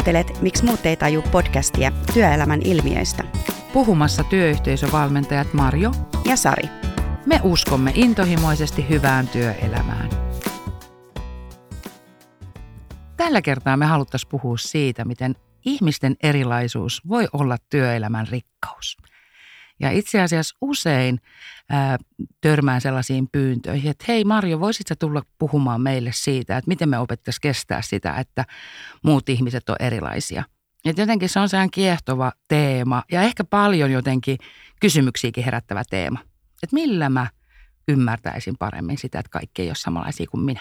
Kuuntelet Miksi muut ei taju podcastia työelämän ilmiöistä. Puhumassa työyhteisövalmentajat Marjo ja Sari. Me uskomme intohimoisesti hyvään työelämään. Tällä kertaa me haluttaisiin puhua siitä, miten ihmisten erilaisuus voi olla työelämän rikkaus. Ja itse asiassa usein ää, törmään sellaisiin pyyntöihin, että hei Marjo, voisitko tulla puhumaan meille siitä, että miten me opettaisiin kestää sitä, että muut ihmiset on erilaisia. Että jotenkin se on sehän kiehtova teema ja ehkä paljon jotenkin kysymyksiäkin herättävä teema. Että millä mä ymmärtäisin paremmin sitä, että kaikki ei ole samanlaisia kuin minä.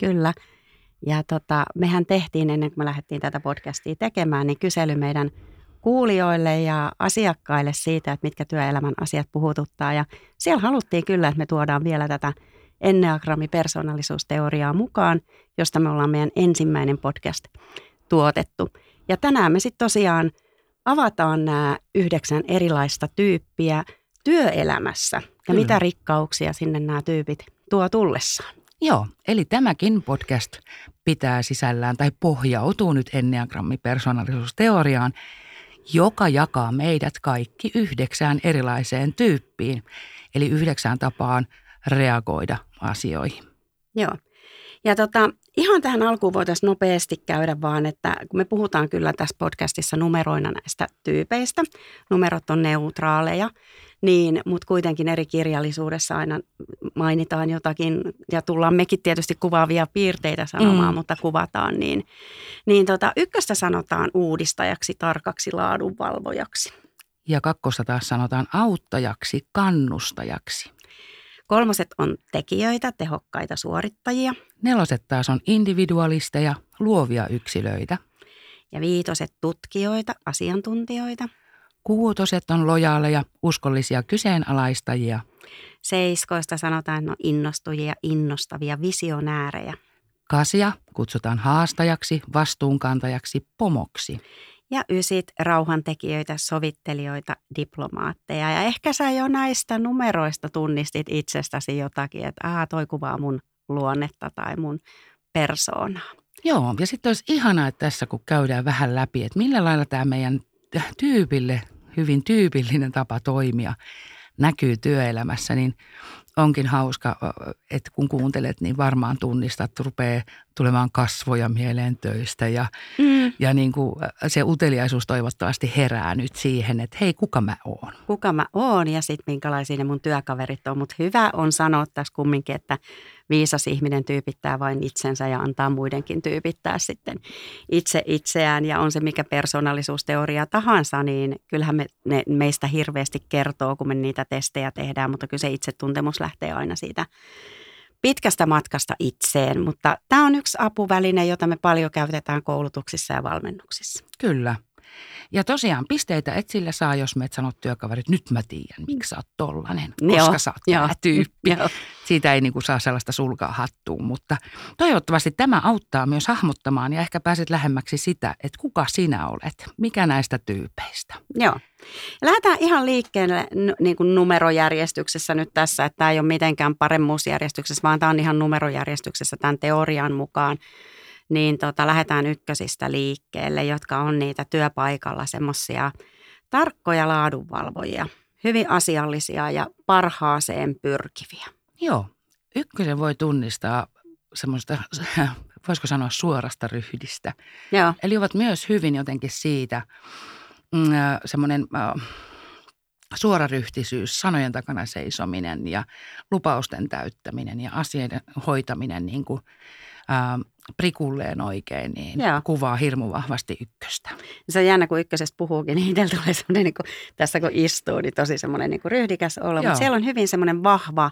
Kyllä. Ja tota, mehän tehtiin ennen kuin me lähdettiin tätä podcastia tekemään, niin kysely meidän – kuulijoille ja asiakkaille siitä, että mitkä työelämän asiat puhututtaa. Ja siellä haluttiin kyllä, että me tuodaan vielä tätä Enneagrammi-persoonallisuusteoriaa mukaan, josta me ollaan meidän ensimmäinen podcast tuotettu. Ja tänään me sitten tosiaan avataan nämä yhdeksän erilaista tyyppiä työelämässä ja Kyllä. mitä rikkauksia sinne nämä tyypit tuo tullessaan. Joo, eli tämäkin podcast pitää sisällään tai pohjautuu nyt Enneagrammi-persoonallisuusteoriaan, joka jakaa meidät kaikki yhdeksään erilaiseen tyyppiin, eli yhdeksään tapaan reagoida asioihin. Joo. Ja tota, ihan tähän alkuun voitaisiin nopeasti käydä vaan, että kun me puhutaan kyllä tässä podcastissa numeroina näistä tyypeistä, numerot on neutraaleja, niin, mutta kuitenkin eri kirjallisuudessa aina mainitaan jotakin ja tullaan mekin tietysti kuvaavia piirteitä sanomaan, mm. mutta kuvataan, niin, niin tota, ykköstä sanotaan uudistajaksi, tarkaksi, laadunvalvojaksi. Ja kakkosta taas sanotaan auttajaksi, kannustajaksi. Kolmoset on tekijöitä, tehokkaita suorittajia. Neloset taas on individualisteja, luovia yksilöitä. Ja viitoset tutkijoita, asiantuntijoita. Kuutoset on lojaaleja, uskollisia kyseenalaistajia. Seiskoista sanotaan no innostujia, innostavia visionäärejä. Kasia kutsutaan haastajaksi, vastuunkantajaksi, pomoksi. Ja ysit rauhantekijöitä, sovittelijoita, diplomaatteja. Ja ehkä sä jo näistä numeroista tunnistit itsestäsi jotakin, että aha, toi kuvaa mun luonnetta tai mun persoonaa. Joo, ja sitten olisi ihanaa, että tässä kun käydään vähän läpi, että millä lailla tämä meidän tyypille hyvin tyypillinen tapa toimia näkyy työelämässä, niin onkin hauska, että kun kuuntelet, niin varmaan tunnistat, rupeaa tulemaan kasvoja mieleen töistä ja, mm. ja niin kuin se uteliaisuus toivottavasti herää nyt siihen, että hei, kuka mä oon? Kuka mä oon ja sitten minkälaisia ne mun työkaverit on, mutta hyvä on sanoa tässä kumminkin, että viisas ihminen tyypittää vain itsensä ja antaa muidenkin tyypittää sitten itse itseään ja on se mikä persoonallisuusteoria tahansa, niin kyllähän me, ne meistä hirveästi kertoo, kun me niitä testejä tehdään, mutta kyllä se itsetuntemus lähtee aina siitä pitkästä matkasta itseen, mutta tämä on yksi apuväline, jota me paljon käytetään koulutuksissa ja valmennuksissa. Kyllä. Ja tosiaan pisteitä et sillä saa, jos me sanot työkaverit, nyt mä tiedän, miksi sä oot tollanen, koska joo, sä oot tämä tyyppi. Joo. Siitä ei niinku saa sellaista sulkaa hattuun, mutta toivottavasti tämä auttaa myös hahmottamaan ja ehkä pääset lähemmäksi sitä, että kuka sinä olet, mikä näistä tyypeistä. Joo. Lähdetään ihan liikkeelle niin kuin numerojärjestyksessä nyt tässä, että tämä ei ole mitenkään paremmuusjärjestyksessä, vaan tämä on ihan numerojärjestyksessä tämän teorian mukaan niin tota, lähdetään ykkösistä liikkeelle, jotka on niitä työpaikalla semmoisia tarkkoja laadunvalvojia, hyvin asiallisia ja parhaaseen pyrkiviä. Joo, ykkösen voi tunnistaa semmoista, voisiko sanoa suorasta ryhdistä. Joo. Eli ovat myös hyvin jotenkin siitä mm, semmoinen suoraryhtisyys, sanojen takana seisominen ja lupausten täyttäminen ja asioiden hoitaminen niin kuin, ää, prikulleen oikein, niin Joo. kuvaa hirmu vahvasti ykköstä. Se on jännä, kun ykkösestä puhuukin, niin itsellä tulee semmoinen, niin kuin, tässä kun istuu, niin tosi semmoinen niin kuin ryhdikäs olo. Mutta siellä on hyvin semmoinen vahva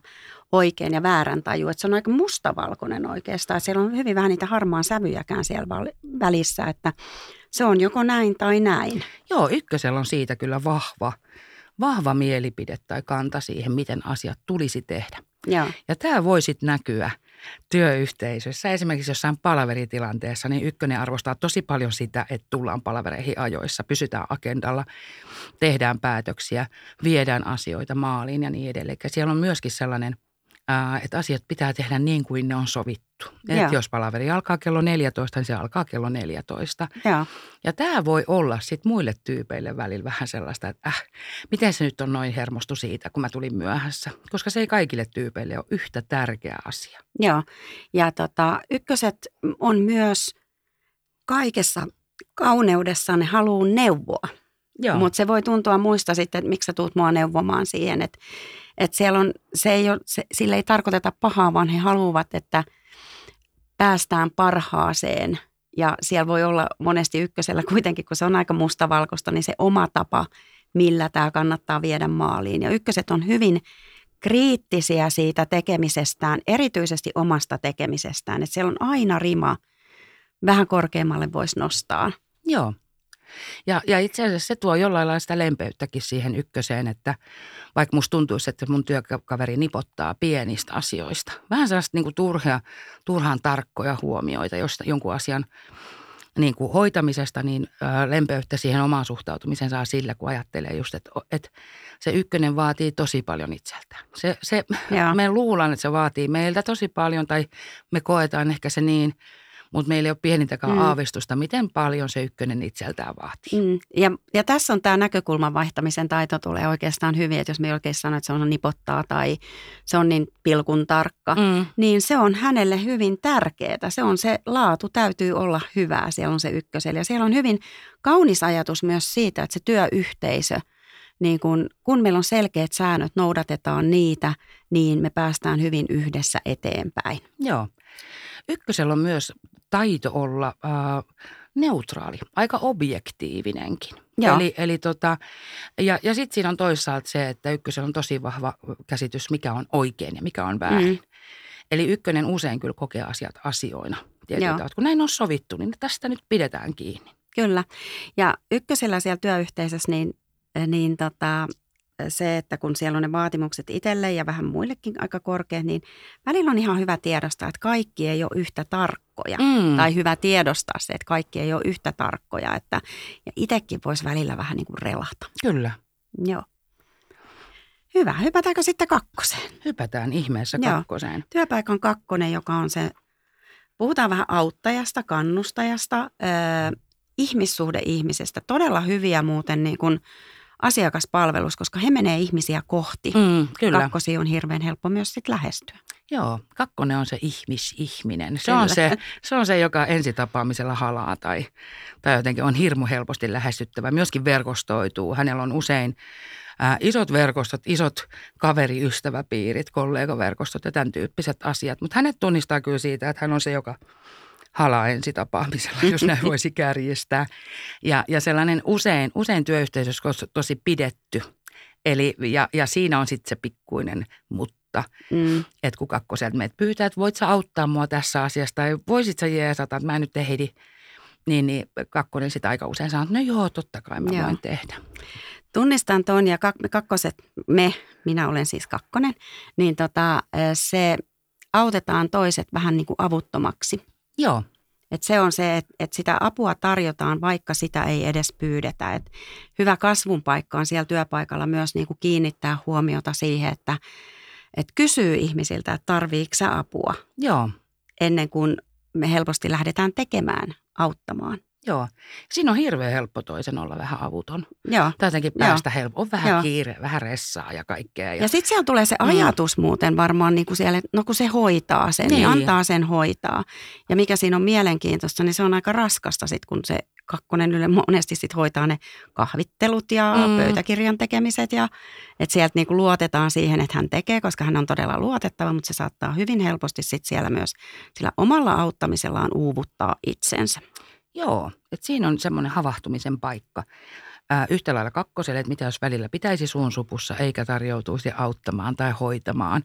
oikein ja väärän taju, että se on aika mustavalkoinen oikeastaan. Siellä on hyvin vähän niitä harmaan sävyjäkään siellä välissä, että se on joko näin tai näin. Joo, ykkösellä on siitä kyllä vahva, vahva mielipide tai kanta siihen, miten asiat tulisi tehdä. Joo. Ja tämä voisit näkyä – työyhteisössä, esimerkiksi jossain palaveritilanteessa, niin ykkönen arvostaa tosi paljon sitä, että tullaan palavereihin ajoissa, pysytään agendalla, tehdään päätöksiä, viedään asioita maaliin ja niin edelleen. Siellä on myöskin sellainen että asiat pitää tehdä niin kuin ne on sovittu. Että jos palaveri alkaa kello 14, niin se alkaa kello 14. Joo. Ja tämä voi olla sitten muille tyypeille välillä vähän sellaista, että äh, miten se nyt on noin hermostu siitä, kun mä tulin myöhässä. Koska se ei kaikille tyypeille ole yhtä tärkeä asia. Joo, ja tota, ykköset on myös kaikessa kauneudessa ne haluaa neuvoa. Mutta se voi tuntua muista sitten, että miksi sä tuut mua neuvomaan siihen, että, että siellä on, se ei ole, se, sille ei tarkoiteta pahaa, vaan he haluavat, että päästään parhaaseen. Ja siellä voi olla monesti ykkösellä kuitenkin, kun se on aika mustavalkoista, niin se oma tapa, millä tämä kannattaa viedä maaliin. Ja ykköset on hyvin kriittisiä siitä tekemisestään, erityisesti omasta tekemisestään. Että siellä on aina rima, vähän korkeammalle voisi nostaa. Joo. Ja, ja itse asiassa se tuo jollain lailla sitä lempeyttäkin siihen ykköseen, että vaikka musta tuntuisi, että mun työkaveri nipottaa pienistä asioista. Vähän sellaista niin kuin turhia, turhaan tarkkoja huomioita josta, jonkun asian niin kuin hoitamisesta, niin lempeyttä siihen omaan suhtautumiseen saa sillä, kun ajattelee just, että, että se ykkönen vaatii tosi paljon itseltään. Se, se, me luulan, että se vaatii meiltä tosi paljon tai me koetaan ehkä se niin – mutta meillä ei ole pienintäkään mm. aavistusta, miten paljon se ykkönen itseltään vaatii. Mm. Ja, ja tässä on tämä näkökulman vaihtamisen taito tulee oikeastaan hyvin, että jos me oikein sanoo, että se on nipottaa tai se on niin pilkun tarkka, mm. niin se on hänelle hyvin tärkeää. Se on se laatu, täytyy olla hyvää, siellä on se ykkösellä. Ja siellä on hyvin kaunis ajatus myös siitä, että se työyhteisö – niin kun, kun meillä on selkeät säännöt, noudatetaan niitä, niin me päästään hyvin yhdessä eteenpäin. Joo. Ykkösellä on myös taito olla äh, neutraali, aika objektiivinenkin. Joo. Eli, eli tota, ja, ja sitten siinä on toisaalta se, että ykkösellä on tosi vahva käsitys, mikä on oikein ja mikä on väärin. Mm. Eli ykkönen usein kyllä kokee asiat asioina. Tietyllä, kun näin on sovittu, niin tästä nyt pidetään kiinni. Kyllä. Ja ykkösellä siellä työyhteisössä, niin, niin tota, se, että kun siellä on ne vaatimukset itselle ja vähän muillekin aika korkeat, niin välillä on ihan hyvä tiedostaa, että kaikki ei ole yhtä tarkkoja. Mm. Tai hyvä tiedostaa se, että kaikki ei ole yhtä tarkkoja. Että, ja itsekin voisi välillä vähän niin kuin relata. Kyllä. Joo. Hyvä. Hypätäänkö sitten kakkoseen? Hypätään ihmeessä kakkoseen. Joo. Työpaikan kakkonen, joka on se, puhutaan vähän auttajasta, kannustajasta, äh, ihmissuhde ihmisestä. Todella hyviä muuten niin kuin – asiakaspalvelus, koska he menee ihmisiä kohti. Mm, kyllä. Kakkosi on hirveän helppo myös sit lähestyä. Joo, kakkonen on se ihmisihminen. Se on se, se on se, joka ensitapaamisella halaa tai, tai jotenkin on hirmu helposti lähestyttävä. Myöskin verkostoituu. Hänellä on usein ää, isot verkostot, isot kaveriystäväpiirit, kollegaverkostot ja tämän tyyppiset asiat. Mutta hänet tunnistaa kyllä siitä, että hän on se, joka halaa ensitapaamisella, jos näin voisi kärjistää. Ja, ja sellainen usein, usein työyhteisössä on tosi pidetty. Eli, ja, ja siinä on sitten se pikkuinen mutta, mm. että kun kakkoselta meitä pyytää, että voit sä auttaa mua tässä asiassa tai voisit sä jeesata, että mä en nyt ehdi, niin, niin kakkonen sitä aika usein sanoo, että no joo, totta kai mä joo. voin tehdä. Tunnistan tuon ja kak- kakkoset, me, minä olen siis kakkonen, niin tota, se autetaan toiset vähän niin kuin avuttomaksi. Joo. Et se on se, että et sitä apua tarjotaan, vaikka sitä ei edes pyydetä. Et hyvä kasvun paikka on siellä työpaikalla myös niin kuin kiinnittää huomiota siihen, että et kysyy ihmisiltä, että tarviiko apua. Joo. Ennen kuin me helposti lähdetään tekemään, auttamaan. Joo. Siinä on hirveän helppo toisen olla vähän avuton. Joo. Tai jotenkin päästä helppo. On vähän Joo. kiire, vähän ressaa ja kaikkea. Ja, ja sitten siellä tulee se mm. ajatus mm. muuten varmaan niin kuin siellä, no kun se hoitaa sen, niin. niin antaa sen hoitaa. Ja mikä siinä on mielenkiintoista, niin se on aika raskasta sitten, kun se kakkonen yle monesti sit hoitaa ne kahvittelut ja mm. pöytäkirjan tekemiset. Ja että sieltä niin kuin luotetaan siihen, että hän tekee, koska hän on todella luotettava, mutta se saattaa hyvin helposti sitten siellä myös sillä omalla auttamisellaan uuvuttaa itsensä. Joo, että siinä on semmoinen havahtumisen paikka. Ää, yhtä lailla kakkoselle, että mitä jos välillä pitäisi suun supussa eikä tarjoutuisi auttamaan tai hoitamaan.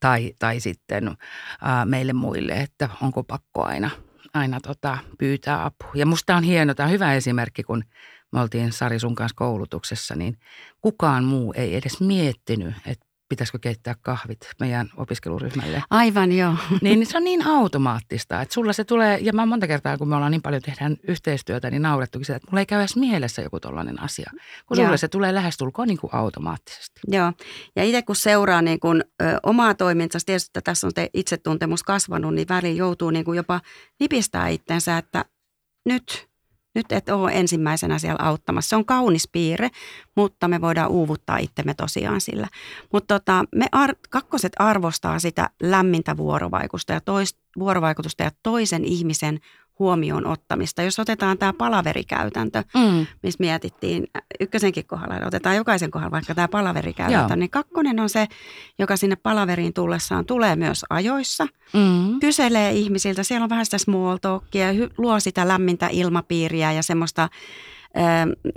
Tai, tai sitten ää, meille muille, että onko pakko aina, aina tota, pyytää apua. Ja musta on hieno, tämä on hyvä esimerkki, kun me oltiin Sari sun kanssa koulutuksessa, niin kukaan muu ei edes miettinyt, että pitäisikö keittää kahvit meidän opiskeluryhmälle. Aivan joo. Niin, niin se on niin automaattista, että sulla se tulee, ja mä monta kertaa, kun me ollaan niin paljon tehdään yhteistyötä, niin naurettukin sitä, että mulla ei käy edes mielessä joku tollainen asia. Kun sulle se tulee lähestulkoon niin kuin automaattisesti. Joo, ja itse kun seuraa niin kuin, ö, omaa toimintaa, tietysti että tässä on te itsetuntemus kasvanut, niin väliin joutuu niin kuin jopa nipistää itsensä, että nyt nyt et ole ensimmäisenä siellä auttamassa. Se on kaunis piirre, mutta me voidaan uuvuttaa itsemme tosiaan sillä. Mutta tota, me ar- kakkoset arvostaa sitä lämmintä vuorovaikutusta ja, tois, vuorovaikutusta ja toisen ihmisen huomioon ottamista. Jos otetaan tämä palaverikäytäntö, mm. missä mietittiin ykkösenkin kohdalla, otetaan jokaisen kohdalla vaikka tämä palaverikäytäntö, Joo. niin kakkonen on se, joka sinne palaveriin tullessaan tulee myös ajoissa, mm. kyselee ihmisiltä, siellä on vähän sitä small talkia, luo sitä lämmintä ilmapiiriä ja semmoista... Ö,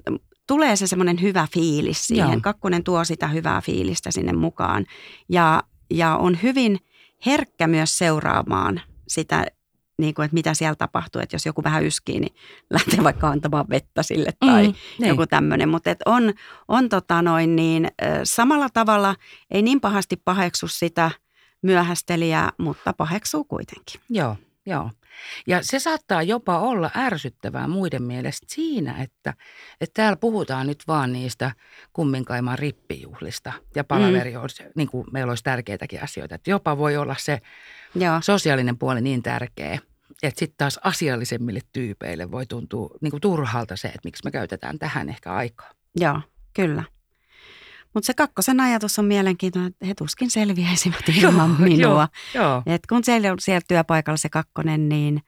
tulee se semmoinen hyvä fiilis siihen. Joo. Kakkonen tuo sitä hyvää fiilistä sinne mukaan ja, ja on hyvin herkkä myös seuraamaan sitä niin kuin, että mitä siellä tapahtuu, että jos joku vähän yskii, niin lähtee vaikka antamaan vettä sille tai mm, niin. joku tämmöinen. Mutta on, on tota noin niin, samalla tavalla ei niin pahasti paheksu sitä myöhästelijää, mutta paheksuu kuitenkin. Joo, joo. Ja se saattaa jopa olla ärsyttävää muiden mielestä siinä, että, että täällä puhutaan nyt vaan niistä kumminkaiman rippijuhlista ja palaveri mm. niin kuin meillä olisi tärkeitäkin asioita. Että jopa voi olla se Joo. sosiaalinen puoli niin tärkeä, että sitten taas asiallisemmille tyypeille voi tuntua niin kuin turhalta se, että miksi me käytetään tähän ehkä aikaa. Joo, kyllä. Mutta se kakkosen ajatus on mielenkiintoinen, että he tuskin selviäisivät ilman joo, minua. Joo, joo. Et kun siellä, siellä työpaikalla se kakkonen, niin,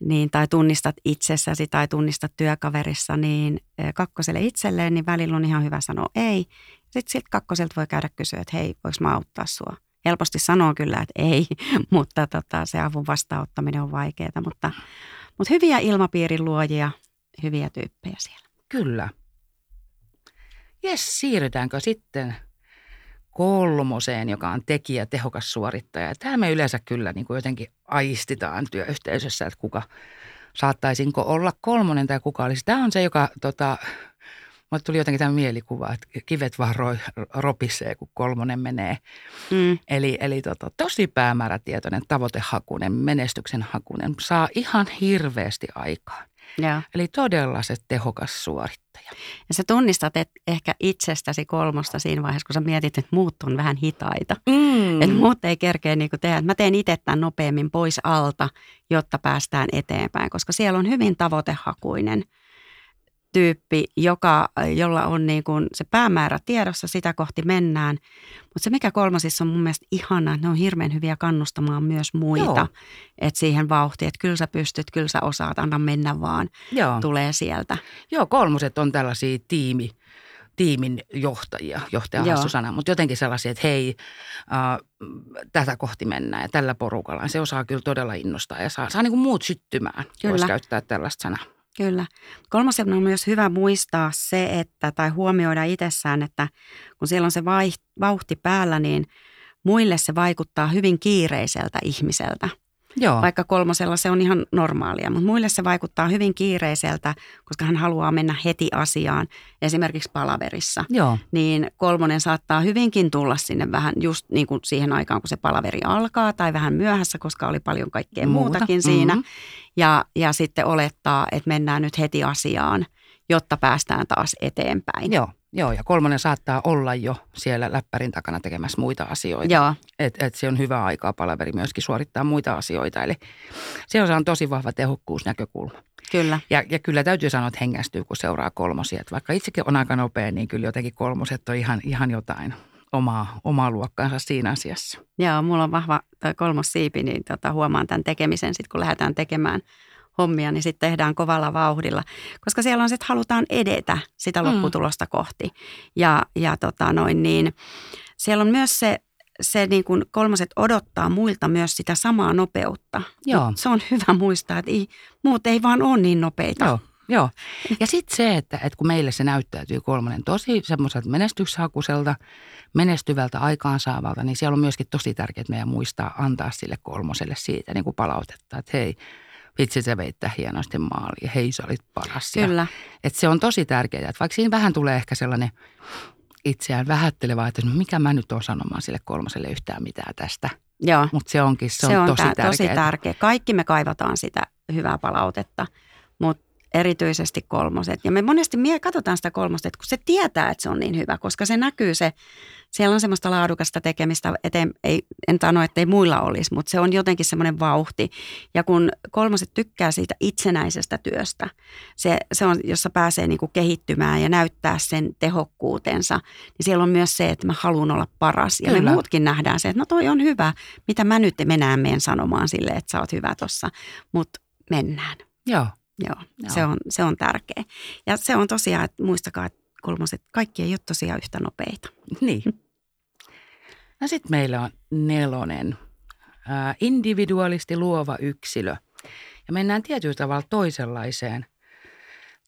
niin, tai tunnistat itsessäsi tai tunnistat työkaverissa, niin kakkoselle itselleen, niin välillä on ihan hyvä sanoa ei. Sitten sit kakkoselta voi käydä kysyä, että hei, voiko mä auttaa sua? Helposti sanoo kyllä, että ei, mutta tota, se avun vastaanottaminen on vaikeaa. Mutta, mutta hyviä ilmapiirin luojia, hyviä tyyppejä siellä. Kyllä. Jes, siirrytäänkö sitten kolmoseen, joka on tekijä, tehokas suorittaja. Tämä me yleensä kyllä niin kuin jotenkin aistitaan työyhteisössä, että kuka saattaisinko olla kolmonen tai kuka olisi. Tämä on se, joka tota, Mulle tuli jotenkin tämä mielikuva, että kivet vaan ro, ropisee, kun kolmonen menee. Mm. Eli, eli tota, tosi päämäärätietoinen, tavoitehakunen, menestyksen hakunen, saa ihan hirveästi aikaa. Ja. Eli todella se tehokas suorittaja. Ja sä tunnistat et ehkä itsestäsi kolmosta siinä vaiheessa, kun sä mietit, että muut on vähän hitaita. Mm. Että muut ei kerkeä niin tehdä. Mä teen itse tämän nopeammin pois alta, jotta päästään eteenpäin, koska siellä on hyvin tavoitehakuinen – tyyppi, joka, jolla on niin kuin se päämäärä tiedossa, sitä kohti mennään. Mutta se mikä kolmasissa on mun mielestä ihana, että ne on hirveän hyviä kannustamaan myös muita. Että siihen vauhtiin, että kyllä sä pystyt, kyllä sä osaat, anna mennä vaan, Joo. tulee sieltä. Joo, kolmoset on tällaisia tiimi, tiimin johtajia, johtaja sana, mutta jotenkin sellaisia, että hei, äh, tätä kohti mennään ja tällä porukalla. Se osaa kyllä todella innostaa ja saa, saa niin kuin muut syttymään, voisi käyttää tällaista sanaa. Kyllä. Kolmas on myös hyvä muistaa se, että, tai huomioida itsessään, että kun siellä on se vauhti päällä, niin muille se vaikuttaa hyvin kiireiseltä ihmiseltä – Joo. Vaikka kolmosella se on ihan normaalia, mutta muille se vaikuttaa hyvin kiireiseltä, koska hän haluaa mennä heti asiaan, esimerkiksi palaverissa. Joo. Niin kolmonen saattaa hyvinkin tulla sinne vähän just niin kuin siihen aikaan, kun se palaveri alkaa tai vähän myöhässä, koska oli paljon kaikkea Muuta. muutakin siinä. Mm-hmm. Ja, ja sitten olettaa, että mennään nyt heti asiaan, jotta päästään taas eteenpäin. Joo. Joo, ja kolmonen saattaa olla jo siellä läppärin takana tekemässä muita asioita. Joo. Et, et se on hyvä aikaa palaveri myöskin suorittaa muita asioita. Eli se on tosi vahva tehokkuusnäkökulma. Kyllä. Ja, ja kyllä täytyy sanoa, että hengästyy, kun seuraa kolmosia. Et vaikka itsekin on aika nopea, niin kyllä jotenkin kolmoset on ihan, ihan jotain omaa, omaa luokkaansa siinä asiassa. Joo, mulla on vahva kolmos siipi, niin tota, huomaan tämän tekemisen sitten, kun lähdetään tekemään – hommia, niin sitten tehdään kovalla vauhdilla. Koska siellä on että halutaan edetä sitä mm. lopputulosta mm. kohti. Ja, ja tota noin niin, siellä on myös se, se niin kuin kolmaset odottaa muilta myös sitä samaa nopeutta. Joo. Se on hyvä muistaa, että ei, muut ei vaan ole niin nopeita. Joo. Joo. Ja sitten se, että, että kun meille se näyttäytyy kolmonen tosi semmoiselta menestyshakuiselta, menestyvältä aikaansaavalta, niin siellä on myöskin tosi tärkeää meidän muistaa antaa sille kolmoselle siitä niin kuin palautetta, että hei, vitsi sä veit hienosti maaliin, hei sä olit paras. Kyllä. Ja, että se on tosi tärkeää, että vaikka siinä vähän tulee ehkä sellainen itseään vähättelevää, että mikä mä nyt oon sanomaan sille kolmoselle yhtään mitään tästä. Joo. Mutta se onkin, se, se on, on tosi tää- tärkeää. tosi tärkeä. Kaikki me kaivataan sitä hyvää palautetta, mutta erityisesti kolmoset. Ja me monesti mie katsotaan sitä kolmosta, että kun se tietää, että se on niin hyvä, koska se näkyy se, siellä on semmoista laadukasta tekemistä, eteen, ei, en sano, että ei muilla olisi, mutta se on jotenkin semmoinen vauhti. Ja kun kolmoset tykkää siitä itsenäisestä työstä, se, se on, jossa pääsee niinku kehittymään ja näyttää sen tehokkuutensa, niin siellä on myös se, että mä haluan olla paras. Ja Kyllä. me muutkin nähdään se, että no toi on hyvä, mitä mä nyt menään meen sanomaan sille, että sä oot hyvä tossa, mutta mennään. Joo. Joo, Joo. Se, on, se on tärkeä. Ja se on tosiaan, että muistakaa, että kolmoset, kaikki ei ole tosiaan yhtä nopeita. Niin. No sitten meillä on nelonen. Ää, individualisti luova yksilö. Ja mennään tietyllä tavalla toisenlaiseen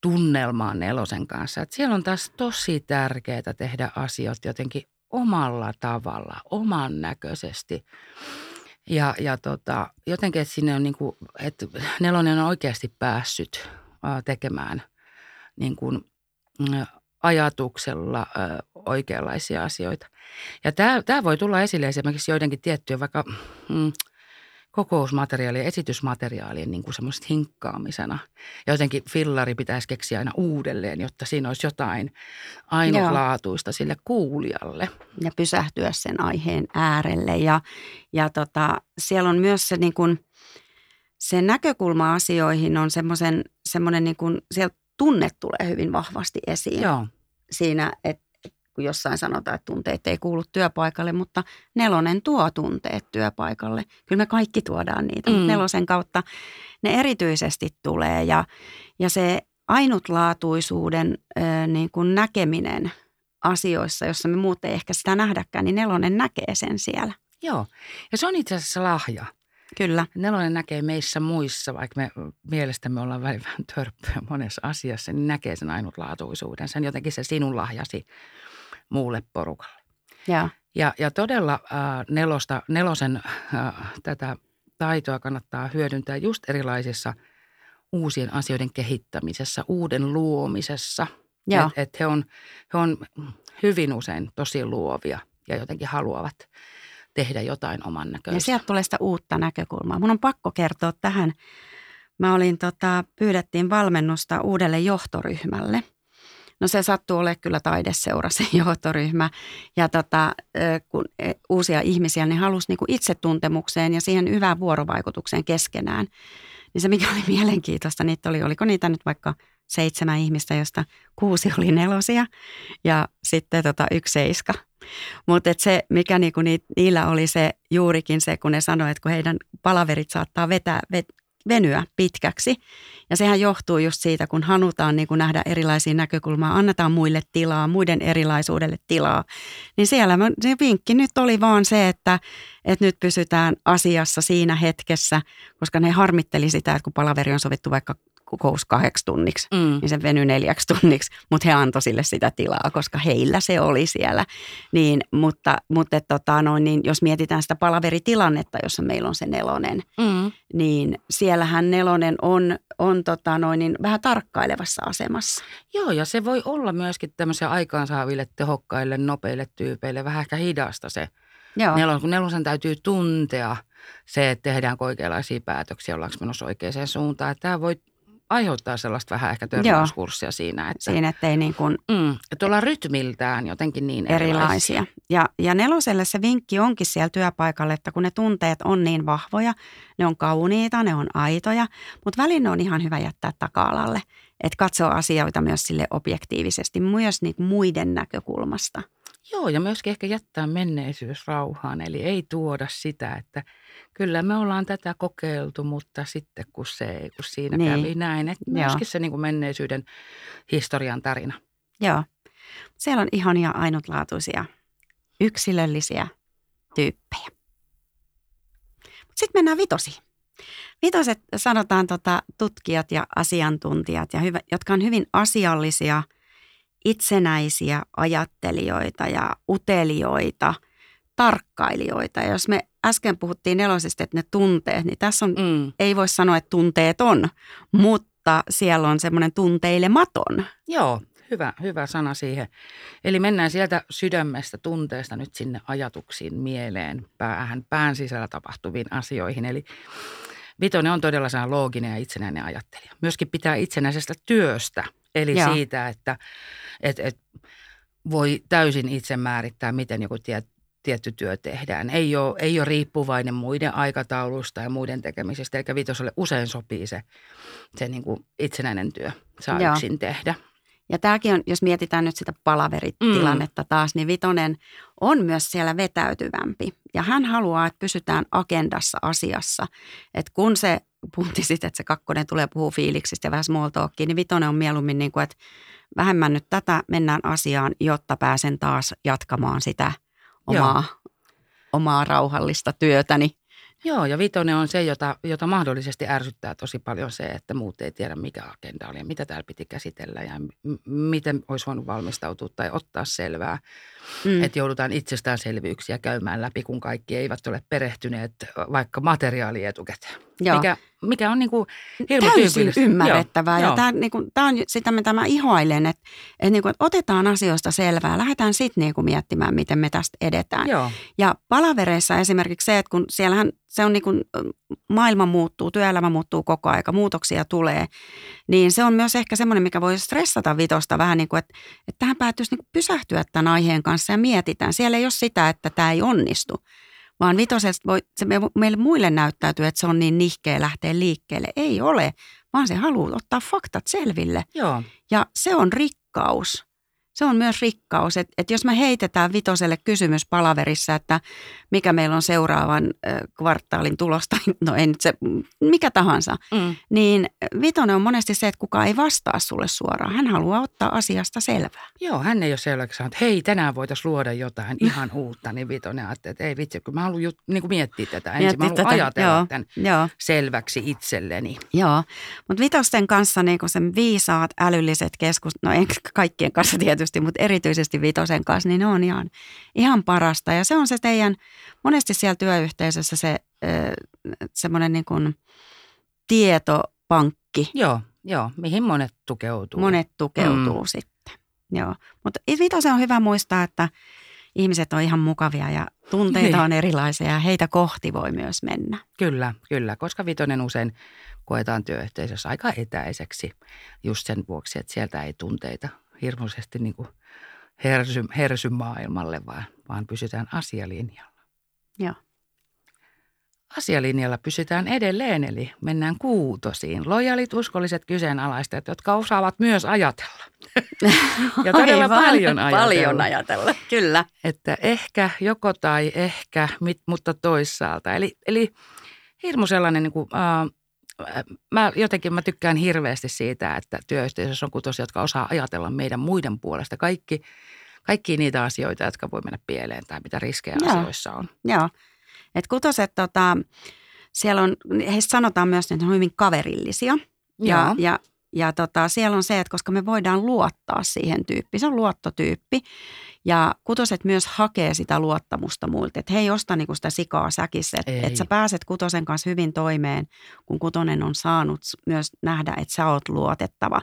tunnelmaan nelosen kanssa. Et siellä on taas tosi tärkeää tehdä asiat jotenkin omalla tavalla, oman näköisesti. Ja, ja tota, jotenkin, että sinne on niin kuin, että nelonen on oikeasti päässyt ää, tekemään niin kuin, mm, ajatuksella oikeanlaisia asioita. Ja tämä, tämä voi tulla esille esimerkiksi joidenkin tiettyjen vaikka mm, kokousmateriaalien, esitysmateriaalien niin kuin semmoista hinkkaamisena. Ja jotenkin fillari pitäisi keksiä aina uudelleen, jotta siinä olisi jotain ainutlaatuista sille kuulijalle. Ja pysähtyä sen aiheen äärelle. Ja, ja tota, siellä on myös se, niin kuin, se näkökulma asioihin on semmoisen, semmoinen, niin kuin, siellä tunne tulee hyvin vahvasti esiin. Joo, Siinä, että kun jossain sanotaan, että tunteet ei kuulu työpaikalle, mutta nelonen tuo tunteet työpaikalle. Kyllä me kaikki tuodaan niitä, mm. Mutta nelosen kautta ne erityisesti tulee. Ja, ja se ainutlaatuisuuden ö, niin kuin näkeminen asioissa, jossa me muut ei ehkä sitä nähdäkään, niin nelonen näkee sen siellä. joo. Ja se on itse asiassa lahja. Kyllä, Nelonen näkee meissä muissa, vaikka me mielestämme ollaan välillä vähän törppöjä monessa asiassa, niin näkee sen ainutlaatuisuuden, sen jotenkin se sinun lahjasi muulle porukalle. ja Ja, ja todella äh, nelosta, nelosen äh, tätä taitoa kannattaa hyödyntää just erilaisissa uusien asioiden kehittämisessä, uuden luomisessa. Joo. Et, he, on, he on hyvin usein tosi luovia ja jotenkin haluavat tehdä jotain oman Ja näköistä. sieltä tulee sitä uutta näkökulmaa. Mun on pakko kertoa tähän. Mä olin, tota, pyydettiin valmennusta uudelle johtoryhmälle. No se sattuu olemaan kyllä taideseura se johtoryhmä. Ja tota, kun e, uusia ihmisiä, ne halusi niinku itsetuntemukseen ja siihen hyvään vuorovaikutukseen keskenään. Niin se, mikä oli mielenkiintoista, niitä oli, oliko niitä nyt vaikka seitsemän ihmistä, josta kuusi oli nelosia ja sitten tota yksi seiska. Mutta se, mikä niinku ni, niillä oli se juurikin se, kun ne sanoivat, että kun heidän palaverit saattaa vetää, vet, venyä pitkäksi. Ja sehän johtuu just siitä, kun halutaan niin kuin nähdä erilaisia näkökulmaa, annetaan muille tilaa, muiden erilaisuudelle tilaa. Niin siellä mä- se vinkki nyt oli vaan se, että, että nyt pysytään asiassa siinä hetkessä, koska ne harmitteli sitä, että kun palaveri on sovittu vaikka kokous kahdeksi tunniksi, Mm. niin se venyi neljäksi tunniksi, mutta he antoi sille sitä tilaa, koska heillä se oli siellä. Niin, mutta mutta et tota, no, niin jos mietitään sitä palaveritilannetta, jossa meillä on se nelonen, Mm. niin siellähän nelonen on, on tota, noin, niin vähän tarkkailevassa asemassa. Joo, ja se voi olla myöskin tämmöisiä aikaansaaville, tehokkaille, nopeille tyypeille vähän ehkä hidasta se Joo, Nelon, kun nelosen täytyy tuntea se, että tehdäänkö oikeanlaisia päätöksiä, ollaanko menossa oikeaan suuntaan. Tämä voi aiheuttaa sellaista vähän ehkä törmäyskurssia siinä, että, siinä ettei niin kuin mm, että ollaan rytmiltään jotenkin niin erilaisia. erilaisia. Ja, ja neloselle se vinkki onkin siellä työpaikalle, että kun ne tunteet on niin vahvoja, ne on kauniita, ne on aitoja, mutta välin on ihan hyvä jättää taka-alalle. Että katsoo asioita myös sille objektiivisesti, myös niitä muiden näkökulmasta. Joo, ja myöskin ehkä jättää menneisyys rauhaan, eli ei tuoda sitä, että kyllä me ollaan tätä kokeiltu, mutta sitten kun se ei, kun siinä Niin. kävi näin. Että Joo. myöskin se niin kuin menneisyyden historian tarina. Joo. Siellä on ihania ainutlaatuisia, yksilöllisiä tyyppejä. Sitten mennään vitosiin. Vitoset sanotaan tota, tutkijat ja asiantuntijat, ja hyvä, jotka on hyvin asiallisia, itsenäisiä ajattelijoita ja utelijoita, tarkkailijoita. Ja jos me äsken puhuttiin nelosesta, että ne tunteet, niin tässä on Mm. ei voi sanoa, että tunteet on, mutta siellä on semmoinen tunteilematon. Joo, hyvä, hyvä sana siihen. Eli mennään sieltä sydämestä, tunteesta nyt sinne ajatuksiin, mieleen, päähän, pään sisällä tapahtuviin asioihin. Eli Vitonen on todella sellainen looginen ja itsenäinen ajattelija. Myöskin pitää itsenäisestä työstä, eli Joo. siitä, että et, et voi täysin itse määrittää, miten joku tie, tietty työ tehdään. Ei ole, ei ole riippuvainen muiden aikataulusta ja muiden tekemisestä, eli vitoselle usein sopii se, se niin kuin itsenäinen työ saa Joo. yksin tehdä. Ja tämäkin on, jos mietitään nyt sitä palaveritilannetta mm. taas, niin Vitonen on myös siellä vetäytyvämpi. Ja hän haluaa, että pysytään agendassa asiassa. Että kun se puhuttiin että se kakkonen tulee puhua fiiliksistä ja vähän small talkia, niin Vitonen on mieluummin niin kuin, että vähemmän nyt tätä mennään asiaan, jotta pääsen taas jatkamaan sitä omaa, omaa rauhallista työtäni. Joo, ja vitonen on se, jota, jota mahdollisesti ärsyttää tosi paljon se, että muut ei tiedä, mikä agenda oli ja mitä täällä piti käsitellä ja m- miten olisi voinut valmistautua tai ottaa selvää. Mm. Että joudutaan itsestäänselvyyksiä käymään läpi, kun kaikki eivät ole perehtyneet vaikka materiaali etukäteen. Joo. Mikä, mikä on niin kuin Täysin ymmärrettävää. Joo, ja tämä, niin kuin, tämä on sitä, mitä mä ihoilen, että, että, niin kuin, että otetaan asioista selvää. Lähdetään sitten niin kuin miettimään, miten me tästä edetään. Joo. Ja palavereissa esimerkiksi se, että kun siellähän se on niin kuin, maailma muuttuu, työelämä muuttuu koko aika, muutoksia tulee, niin se on myös ehkä semmoinen, mikä voi stressata vitosta vähän niin kuin, että, että tähän päätyisi niin pysähtyä tämän aiheen kanssa ja mietitään. Siellä ei ole sitä, että tämä ei onnistu, vaan vitosesta voi, se meille muille näyttäytyy, että se on niin nihkeä lähteä liikkeelle. Ei ole, vaan se haluaa ottaa faktat selville. Joo. Ja se on rikkaus se on myös rikkaus, että, että jos me heitetään Vitoselle kysymys palaverissa, että mikä meillä on seuraavan kvartaalin tulosta, no ei nyt se, mikä tahansa, mm. niin Vitonen on monesti se, että kukaan ei vastaa sulle suoraan. Hän haluaa ottaa asiasta selvää. Joo, hän ei ole selväksi sanonut, että hei, tänään voitaisiin luoda jotain ihan uutta, niin Vitonen ajattelee, että ei vitsi, kun mä haluan ju, niin kuin miettiä tätä ensin, mä haluan tätä, ajatella joo, tämän joo. selväksi itselleni. Joo, mutta Vitosten kanssa niin sen viisaat, älylliset keskustelut, no en kaikkien kanssa tietysti, tietysti, mutta erityisesti Vitosen kanssa, niin ne on ihan, ihan parasta. Ja se on se teidän, monesti siellä työyhteisössä se semmoinen niin kuin tietopankki. Joo, joo, mihin monet tukeutuu. Monet tukeutuu mm. sitten, joo. Mutta Vitosen on hyvä muistaa, että ihmiset on ihan mukavia ja tunteita niin. on erilaisia ja heitä kohti voi myös mennä. Kyllä, kyllä, koska Vitonen usein koetaan työyhteisössä aika etäiseksi just sen vuoksi, että sieltä ei tunteita hirmuisesti niin kuin hersy, hersy maailmalle, vaan, vaan pysytään asialinjalla. Joo. Asialinjalla pysytään edelleen, eli mennään kuutosiin. Lojalit, uskolliset kyseenalaistajat, jotka osaavat myös ajatella. ja todella Aivan, paljon ajatella. Paljon ajatella, kyllä. Että ehkä, joko tai ehkä, mutta toisaalta. Eli, eli hirmu sellainen niin kuin, uh, mä jotenkin mä tykkään hirveästi siitä, että työyhteisössä on kutosia, jotka osaa ajatella meidän muiden puolesta. Kaikki, kaikki niitä asioita, jotka voi mennä pieleen tai mitä riskejä Joo. asioissa on. Joo. Et kutoset, tota, siellä on, heistä sanotaan myös, että ne on hyvin kaverillisia. Joo. Ja, ja tota, siellä on se, että koska me voidaan luottaa siihen tyyppiin, se on luottotyyppi. Ja kutoset myös hakee sitä luottamusta muilta, että he ei osta niinku sitä sikaa säkissä. Että et sä pääset kutosen kanssa hyvin toimeen, kun kutonen on saanut myös nähdä, että sä oot luotettava.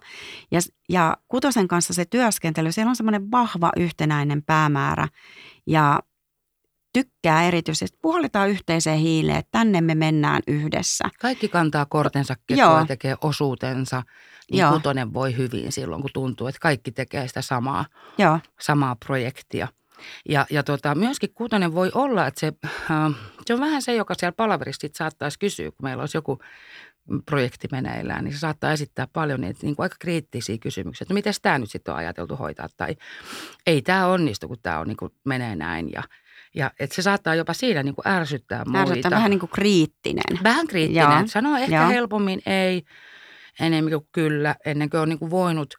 Ja, ja kutosen kanssa se työskentely, siellä on semmoinen vahva yhtenäinen päämäärä. Ja tykkää erityisesti, puhalletaan yhteiseen hiileen, että tänne me mennään yhdessä. Kaikki kantaa kortensa kekoon ja tekee osuutensa, niin Joo. kutonen voi hyvin silloin, kun tuntuu, että kaikki tekee sitä samaa, Joo. samaa projektia. Ja, ja tota, myöskin kutonen voi olla, että se, äh, se on vähän se, joka siellä palaverissa saattaisi kysyä, kun meillä olisi joku projekti meneillään, niin se saattaa esittää paljon niitä niin kuin aika kriittisiä kysymyksiä, että no miten tämä nyt sitten on ajateltu hoitaa, tai ei tämä onnistu, kun tämä on niin kuin menee näin, ja – ja että se saattaa jopa siinä niin kuin ärsyttää muita. Ärsyttää vähän niin kuin kriittinen. Vähän kriittinen. Joo. Sanoo ehkä Joo. helpommin ei, enemmän kuin kyllä, ennen kuin on niin kuin voinut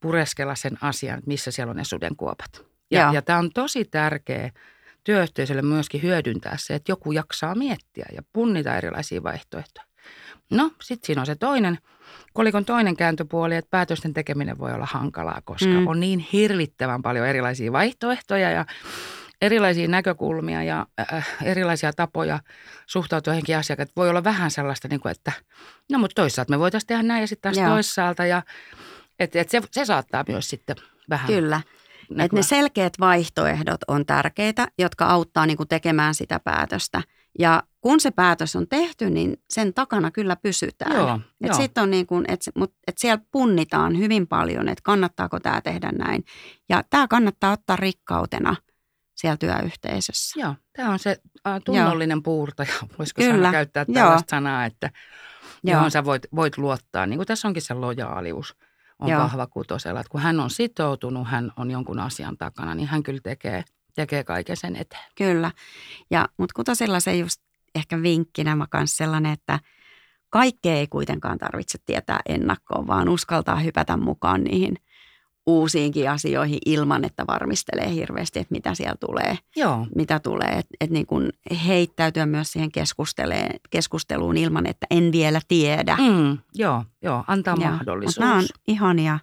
pureskella sen asian, missä siellä on ne sudenkuopat. Ja, ja tämä on tosi tärkeä työyhteisölle myöskin hyödyntää se, että joku jaksaa miettiä ja punnita erilaisia vaihtoehtoja. No, sitten siinä on se toinen, kolikon toinen kääntöpuoli, että päätösten tekeminen voi olla hankalaa, koska mm. on niin hirvittävän paljon erilaisia vaihtoehtoja ja erilaisia näkökulmia ja äh, erilaisia tapoja suhtautua johonkin asiakkaan. Voi olla vähän sellaista, niin kuin, että no mutta toisaalta me voitaisiin tehdä näin ja sitten taas Joo. toisaalta. Ja Että et se, se saattaa myös sitten vähän Kyllä. Että ne selkeät vaihtoehdot on tärkeitä, jotka auttaa niin kuin tekemään sitä päätöstä. Ja kun se päätös on tehty, niin sen takana kyllä pysytään. Joo, et joo. sit on niin kuin, et, mut, et siellä punnitaan hyvin paljon, että kannattaako tämä tehdä näin. Ja tämä kannattaa ottaa rikkautena siellä työyhteisössä. Joo, tämä on se äh, tunnollinen puurtaja, voisiko Kyllä, sana käyttää joo. tällaista sanaa, että Joo. johon sä voit, voit luottaa. Niin kuin tässä onkin se lojaalius on Joo. vahva kutosella. Että kun hän on sitoutunut, hän on jonkun asian takana, niin hän kyllä tekee, tekee kaiken sen eteen. Kyllä. Ja, mutta kutosella se just ehkä vinkkinä mä kanssa sellainen, että kaikkea ei kuitenkaan tarvitse tietää ennakkoon, vaan uskaltaa hypätä mukaan niihin uusiinkin asioihin ilman, että varmistelee hirveästi, että mitä siellä tulee. Joo, Mitä tulee, että et niin kun heittäytyä myös siihen keskusteluun ilman, että en vielä tiedä. mm, joo, joo, antaa Joo, mahdollisuus. Nämä on ihania,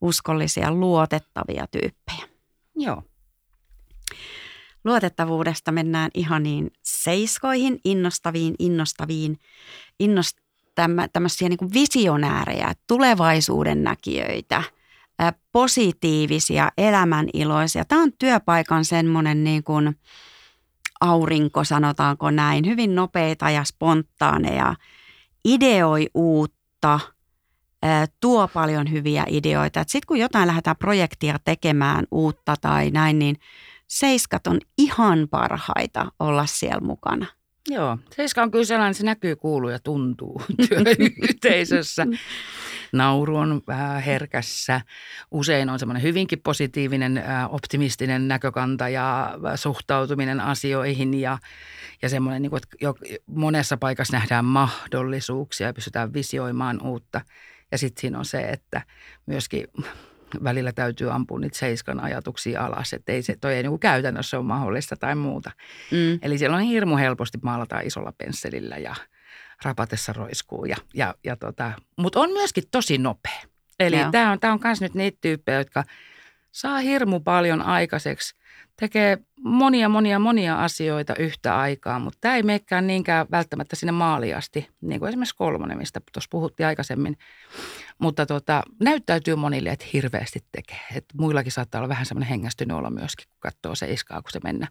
uskollisia, luotettavia tyyppejä. Joo, Luotettavuudesta mennään ihaniin seiskoihin, innostaviin, innostaviin, innost, tämmö, tämmöisiä niin kuin visionäärejä, tulevaisuuden näkijöitä, positiivisia, elämäniloisia. Tämä on työpaikan semmoinen niin kuin aurinko, sanotaanko näin, hyvin nopeita ja spontaaneja, ideoi uutta, tuo paljon hyviä ideoita. Sitten kun jotain lähdetään projektia tekemään uutta tai näin, niin seiskat on ihan parhaita olla siellä mukana. joo. Seiska on kyllä sellainen, se näkyy, kuuluu ja tuntuu työyhteisössä. Nauru on vähän herkässä. Usein on semmoinen hyvinkin positiivinen, ää, optimistinen näkökanta ja ää, suhtautuminen asioihin ja, ja semmoinen, niin kuin, että jo, monessa paikassa nähdään mahdollisuuksia ja pystytään visioimaan uutta. Ja sitten siinä on se, että myöskin välillä täytyy ampua niitä seiskan ajatuksia alas, että ei se, toi ei niin kuin käytännössä ole mahdollista tai muuta. Mm. Eli siellä on hirmu helposti maalataan isolla pensselillä ja rapatessa roiskuu. Ja, ja, ja tota, Mutta on myöskin tosi nopea. Eli tämä on, tää on myös nyt niitä tyyppejä, jotka saa hirmu paljon aikaiseksi. Tekee monia, monia, monia asioita yhtä aikaa, mutta tämä ei menekään niinkään välttämättä sinne maaliin asti, niin kuin esimerkiksi kolmonen, mistä tuossa puhuttiin aikaisemmin. Mutta tota, näyttäytyy monille, että hirveästi tekee. Et muillakin saattaa olla vähän semmoinen hengästynyt olo myöskin, kun katsoo seiskaa, kun se mennä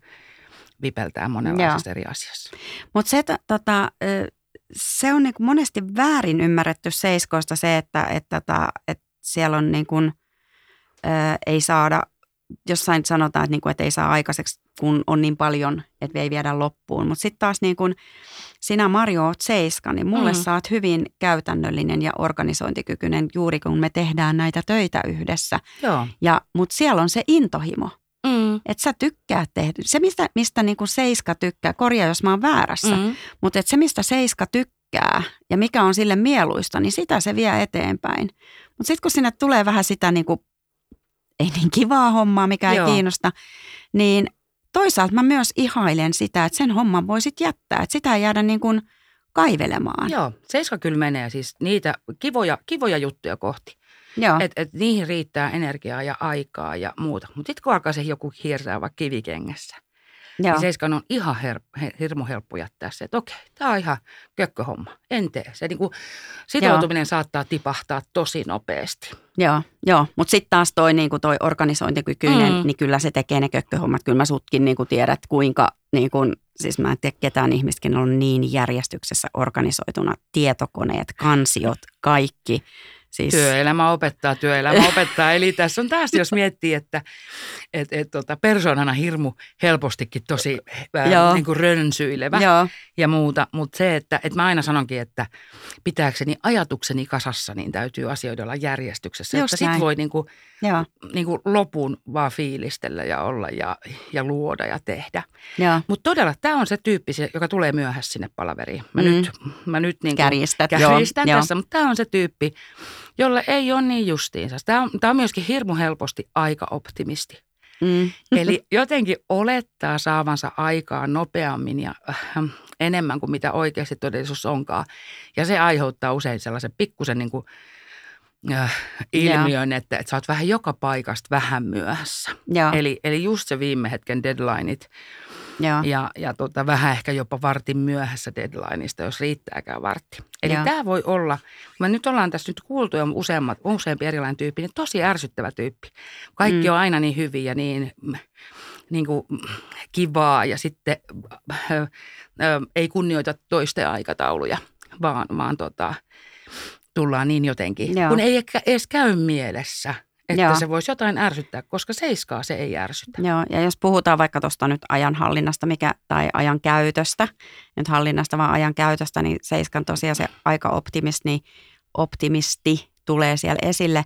vipeltää monenlaisessa eri asiassa. Mutta se, tota, se on niinku monesti väärin ymmärretty seiskoista se, että et, tota, et siellä on niinku, ö, ei saada, jossain sanotaan, että, niinku, et ei saa aikaiseksi, kun on niin paljon, että ei viedä loppuun. Mutta sitten taas niinku, sinä Mario oot seiska, niin mulle Mm. saat hyvin käytännöllinen ja organisointikykyinen juuri kun me tehdään näitä töitä yhdessä. Joo. Ja, mutta siellä on se intohimo. Mm. Että sä tykkää tehdä. Se, mistä, mistä niinku Seiska tykkää, korjaa jos mä oon väärässä, mm. Mutta se, mistä Seiska tykkää ja mikä on sille mieluista, niin sitä se vie eteenpäin. Mutta sitten kun sinne tulee vähän sitä niinku, ei niin kivaa hommaa, mikä Joo. ei kiinnosta, niin toisaalta mä myös ihailen sitä, että sen homman voisit jättää. Että sitä ei jäädä niin kuin kaivelemaan. Joo, seiska kyllä menee siis niitä kivoja, kivoja juttuja kohti. Joo. Että et niihin riittää energiaa ja aikaa ja muuta. Mutta sitten kun alkaa se joku hiersää vaikka kivikengessä, Joo. niin seiskan on ihan her- he- hirmu helppo jättää se, että okei, tämä on ihan kökköhomma, en tee. Se niinku, sitoutuminen saattaa tipahtaa tosi nopeasti. Joo, joo. mutta sitten taas toi, niinku toi organisointikykyinen, Mm. mm. niin kyllä se tekee ne kökköhommat. Kyllä mä sutkin niinku tiedät, kuinka, niinku, siis mä en tiedä ketään ihmiskin on niin järjestyksessä organisoituna. Tietokoneet, kansiot, kaikki. Siis, Työelämä opettaa, työelämä opettaa. Eli tässä on taas, jos miettii, että et, et, tota, persoonana hirmu helpostikin tosi äh, niin kuin rönsyilevä. Joo, ja muuta. Mutta se, että, että mä aina sanonkin, että pitääkseni ajatukseni kasassa, niin täytyy asioida olla järjestyksessä. Just että sit voi niinku, joo, niinku lopun vaan fiilistellä ja olla ja, ja luoda ja tehdä. Mutta todella tämä on se tyyppi, joka tulee myöhässä sinne palaveriin. Mä Mm. nyt, mä nyt niinku Kärjistät. kärjistän joo, tässä, mutta tämä on se tyyppi, jolle ei ole niin justiinsa. Tämä on, tää on myöskin hirmu helposti aika optimisti. Mm. Eli jotenkin olettaa saavansa aikaa nopeammin ja äh, enemmän kuin mitä oikeasti todellisuus onkaan. Ja se aiheuttaa usein sellaisen pikkusen niin kuin, äh, ilmiön, että, että sä oot vähän joka paikasta vähän myöhässä. Eli, eli just se viime hetken deadlineit Joo. Ja, ja tota, vähän ehkä jopa vartin myöhässä deadlineista, jos riittääkään vartti. Eli Joo. tämä voi olla, kun me nyt ollaan tässä nyt kuultu jo useammat, useampi erilainen tyyppi, niin tosi ärsyttävä tyyppi. Kaikki Mm. on aina niin hyviä ja niin, niin kuin kivaa ja sitten äh, äh, ei kunnioita toisten aikatauluja, vaan, vaan tota, tullaan niin jotenkin, Joo. kun ei ehkä edes käy mielessä, että Joo. se voisi jotain ärsyttää, koska seiskaa se ei ärsytä. Joo, ja jos puhutaan vaikka tuosta nyt ajanhallinnasta mikä, tai ajan käytöstä, nyt hallinnasta vaan ajan käytöstä, niin Seiskan tosiaan se aika optimisti, niin optimisti tulee siellä esille.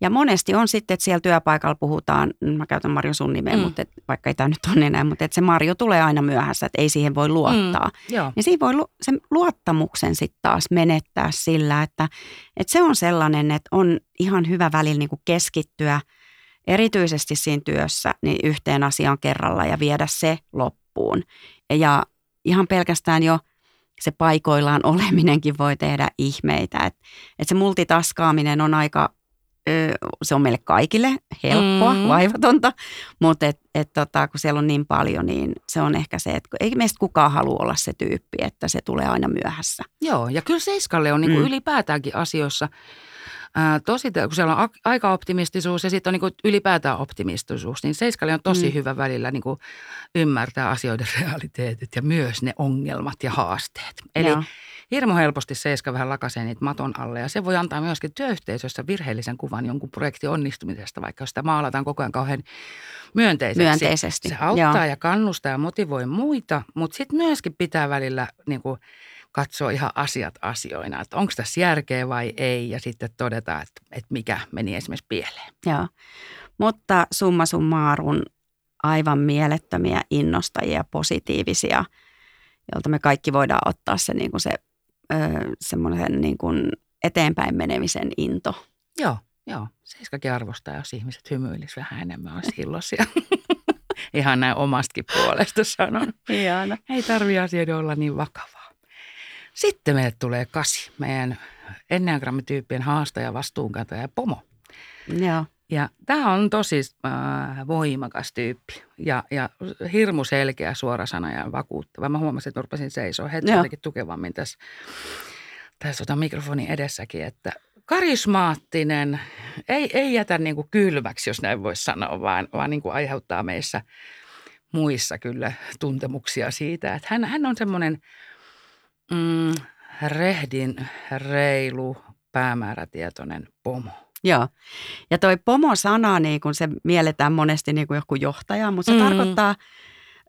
Ja monesti on sitten, että siellä työpaikalla puhutaan, mä käytän Marjo sun nimeä, Mm. mm. mutta et, vaikka ei tämä nyt ole enää, mutta että se Marjo tulee aina myöhässä, että ei siihen voi luottaa. Mm, joo. Niin siinä voi lu- sen luottamuksen sitten taas menettää sillä, että, että se on sellainen, että on ihan hyvä välillä niin kuin keskittyä erityisesti siinä työssä niin yhteen asiaan kerralla ja viedä se loppuun. Ja ihan pelkästään jo se paikoillaan oleminenkin voi tehdä ihmeitä. Että et se multitaskaaminen on aika, se on meille kaikille helppoa, Mm. vaivatonta, mutta et, et tota, kun siellä on niin paljon, niin se on ehkä se, että ei meistä kukaan halua olla se tyyppi, että se tulee aina myöhässä. Joo, ja kyllä Seiskalle on niin kuin Mm. ylipäätäänkin asioissa ää, tosi, kun siellä on ak- aikaoptimistisuus ja sitten on niin kuin ylipäätään optimistisuus, niin Seiskalle on tosi Mm. hyvä välillä niin kuin ymmärtää asioiden realiteetit ja myös ne ongelmat ja haasteet. Eli Joo. hirmu helposti Seiska vähän lakasee niitä maton alle ja se voi antaa myöskin työyhteisössä virheellisen kuvan jonkun projektin onnistumisesta, vaikka jos sitä maalataan koko ajan kauhean myönteiseksi. Myönteisesti, Se auttaa joo. ja kannustaa ja motivoi muita, mutta sitten myöskin pitää välillä niin kuin katsoa ihan asiat asioina, että onko tässä järkeä vai ei ja sitten todeta, että, että mikä meni esimerkiksi pieleen. Joo. Mutta summa summarum aivan mielettömiä innostajia, positiivisia, jolta me kaikki voidaan ottaa se, niin kuin se semmoisen niin kuin eteenpäin menemisen into. Joo, joo. Seiskakin arvostaa, jos ihmiset hymyilisivät vähän enemmän, olisi hillosia. Ihan näin omastakin puolesta sanon. Hieno. Ei tarvi asioiden olla niin vakavaa. Sitten meille tulee kasi, meidän enneagrammityyppien haastaja, vastuunkantaja ja pomo. Joo, Ja tämä on tosi äh, voimakas tyyppi ja, ja hirmu selkeä, suorasana ja vakuuttava. Mä huomasin, että mä rupesin seisoa heti Joo. jotenkin tukevammin tässä, tässä tota mikrofonin edessäkin, että karismaattinen, ei, ei jätä niin kuin kylmäksi, jos näin voisi sanoa, vaan, vaan niin kuin aiheuttaa meissä muissa kyllä tuntemuksia siitä, että hän, hän on semmoinen mm, rehdin, reilu, päämäärätietoinen pomo. joo. Ja toi pomo-sana, niin kun se mielletään monesti niin kuin joku johtaja, mutta se Mm. tarkoittaa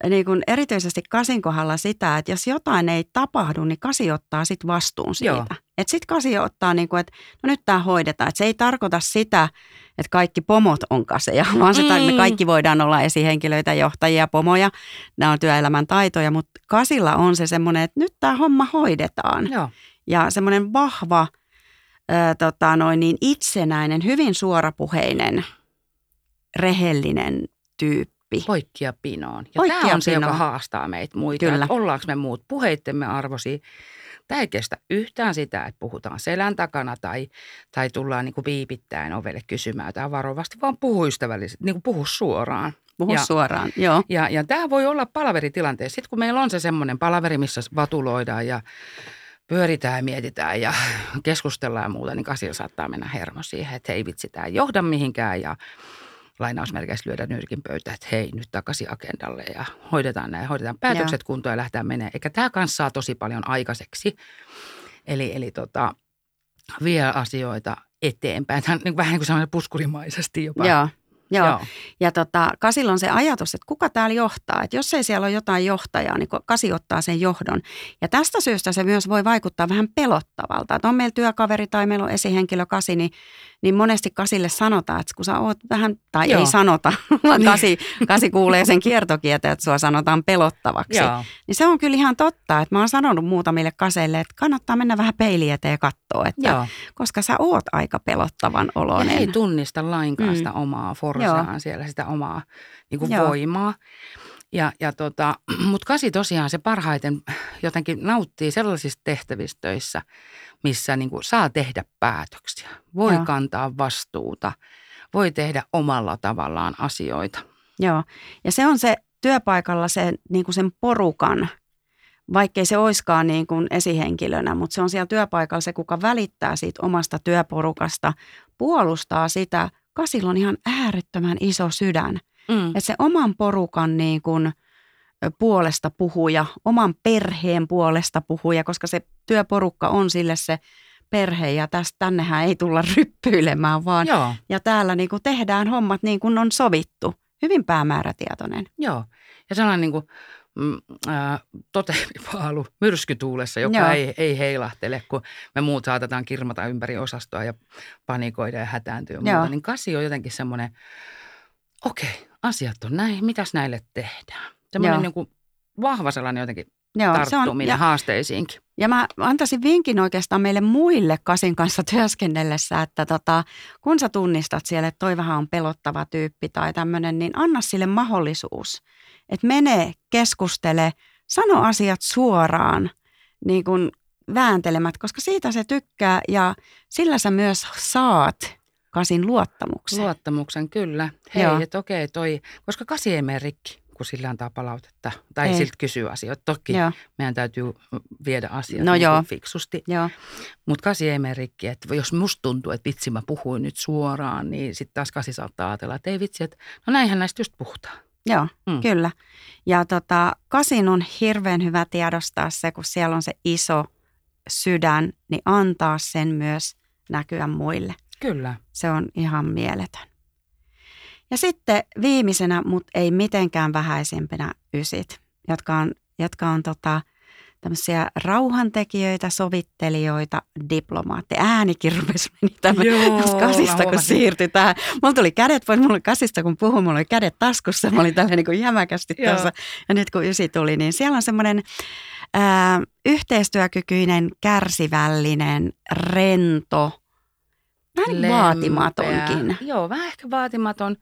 niin kuin erityisesti kasin kohdalla sitä, että jos jotain ei tapahdu, niin kasi ottaa sitten vastuun siitä. Joo. Että sitten kasi ottaa, niin kuin, että no nyt tämä hoidetaan. Että se ei tarkoita sitä, että kaikki pomot on kaseja, vaan se, mm. me kaikki voidaan olla esihenkilöitä, johtajia, pomoja. Nämä on työelämän taitoja, mutta kasilla on se semmoinen, että nyt tämä homma hoidetaan. Joo. Ja semmoinen vahva, ää, tota, noin niin itsenäinen, hyvin suorapuheinen, rehellinen tyyppi. Poikkia pinoon. Ja Poikkia tämä on se, joka pinoon. haastaa meitä muita. Kyllä. Ollaanko me muut puheittemme arvosi. Tämä ei kestä yhtään sitä, että puhutaan selän takana tai, tai tullaan niin kuin viipittäen ovelle kysymään jotain varovasti, vaan puhu ystävällisesti, niin kuin puhu suoraan. Puhu Ja- suoraan, joo. Ja, ja tämä voi olla palaveritilanteessa. Sitten kun meillä on se semmoinen palaveri, missä vatuloidaan ja pyöritään ja mietitään ja keskustellaan ja muuta, niin kasilla saattaa mennä hermo siihen, että hei vitsi, tämä ei johda mihinkään ja lainausmerkeissä lyödä nyrkin pöytään, että hei nyt takaisin agendalle ja hoidetaan näin, hoidetaan päätökset kuntoon ja lähdetään menemään. Eikä tämä kanssa saa tosi paljon aikaiseksi. Eli, eli tota, vie asioita eteenpäin. Tämä on niin vähän niin kuin puskurimaisesti jopa. Joo, joo. Joo. Ja tota, kasilla on se ajatus, että kuka täällä johtaa. Että jos ei siellä ole jotain johtajaa, niin kasi ottaa sen johdon. Ja tästä syystä se myös voi vaikuttaa vähän pelottavalta. Että on meillä työkaveri tai meillä on esihenkilö kasi, niin, niin monesti kasille sanotaan, että kun sä oot vähän, tai Joo. ei sanota, vaan Niin. kasi, kasi kuulee sen kiertokieteen, että sua sanotaan pelottavaksi. Joo. Niin se on kyllä ihan totta, että mä oon sanonut muutamille kaseille, että kannattaa mennä vähän peiliin eteen ja katsoa, että Joo. koska sä oot aika pelottavan Ja oloinen. ei tunnista lainkaan Mm. sitä omaa forsaan siellä, sitä omaa niin kuin Joo. voimaa. Ja, ja tota, Mutta kasi tosiaan se parhaiten jotenkin nauttii sellaisista tehtävistä töissä, missä niin kuin saa tehdä päätöksiä, voi Joo. kantaa vastuuta, voi tehdä omalla tavallaan asioita. Joo, ja se on se työpaikalla se, niin kuin sen porukan, vaikkei se oiskaan niin kuin esihenkilönä, mutta se on siellä työpaikalla se, kuka välittää siitä omasta työporukasta, puolustaa sitä. Kasilla on ihan äärettömän iso sydän. Mm. Että se oman porukan niin kuin puolesta puhuja, oman perheen puolesta puhuja, koska se työporukka on sille se perhe ja tästä tännehän ei tulla ryppyilemään vaan. Joo. Ja täällä niin kuin tehdään hommat niin kuin on sovittu. Hyvin päämäärätietoinen. Joo. Ja sellainen niin kuin, äh, toteamipaalu myrskytuulessa, joka ei, ei heilahtele, kun me muut saatetaan kirmata ympäri osastoa ja panikoida ja hätääntyä ja muuta. Niin kasi on jotenkin semmoinen, okei, okay, asiat on näin, mitäs näille tehdään? Semmoinen niin kuin vahva sellainen jotenkin Joo, tarttuminen se on, ja, haasteisiinkin. Ja mä antaisin vinkin oikeastaan meille muille Kasin kanssa työskennellessä, että tota, kun sä tunnistat siellä, että toi vähän on pelottava tyyppi tai tämmöinen, niin anna sille mahdollisuus. Että mene, keskustele, sano asiat suoraan, niin kuin vääntelemät, koska siitä se tykkää ja sillä sä myös saat Kasin luottamuksen. Luottamuksen, kyllä. Hei, että okei, toi, koska Kasi ei mene rikki kun sillä antaa palautetta tai Ei. siltä kysyy asioita. Toki joo. meidän täytyy viedä asiat no niin joo. fiksusti, mutta kasi ei mene rikki. Että jos musta tuntuu, että vitsi mä puhuin nyt suoraan, niin sitten taas kasi saattaa ajatella, että ei vitsi, että no näinhän näistä just puhutaan. Joo, mm. kyllä. Ja tota, kasin on hirveän hyvä tiedostaa se, kun siellä on se iso sydän, niin antaa sen myös näkyä muille. Kyllä. Se on ihan mieletön. Ja sitten viimeisenä, mutta ei mitenkään vähäisempänä ysit, jotka on, jotka on tota, tämmöisiä rauhantekijöitä, sovittelijoita, diplomaatteja. Äänikin rupesi meni tämä kasista, kun siirtyi tähän. Mulla tuli kädet pois, mulla oli kasista, kun puhuin, mulla oli kädet taskussa. Mä olin tällä niin kuin jämäkästi tuossa. Ja nyt kun ysi tuli, niin siellä on semmoinen ää, yhteistyökykyinen, kärsivällinen, rento, vähän vaatimatonkin. Joo, vähän ehkä vaatimaton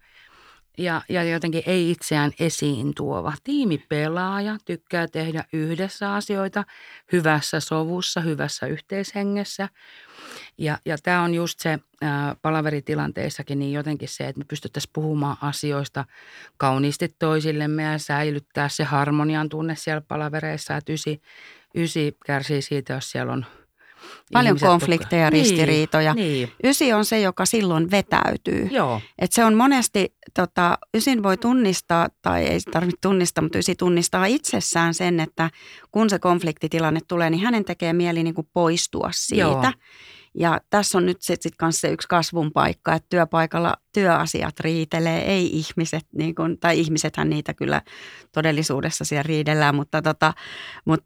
ja, ja jotenkin ei itseään esiin tuova. Tiimipelaaja tykkää tehdä yhdessä asioita hyvässä sovussa, hyvässä yhteishengessä. Ja, ja tämä on just se ää, palaveritilanteissakin niin jotenkin se, että me pystyttäisiin puhumaan asioista kauniisti toisillemme ja säilyttää se harmonian tunne siellä palavereissa. Että ysi, ysi kärsii siitä, jos siellä on – Paljon konflikteja ja niin, ristiriitoja. Niin. Ysi on se, joka silloin vetäytyy. Joo. Et se on monesti, tota, ysin voi tunnistaa, tai ei tarvitse tunnistaa, mutta ysi tunnistaa itsessään sen, että kun se konfliktitilanne tulee, niin hänen tekee mieli niin kuin poistua siitä. Joo. Ja tässä on nyt sitten sit se yksi kasvun paikka, että työpaikalla työasiat riitelee, ei ihmiset, niin kun, tai ihmisethän niitä kyllä todellisuudessa siellä riidellään, mutta, tota, mutta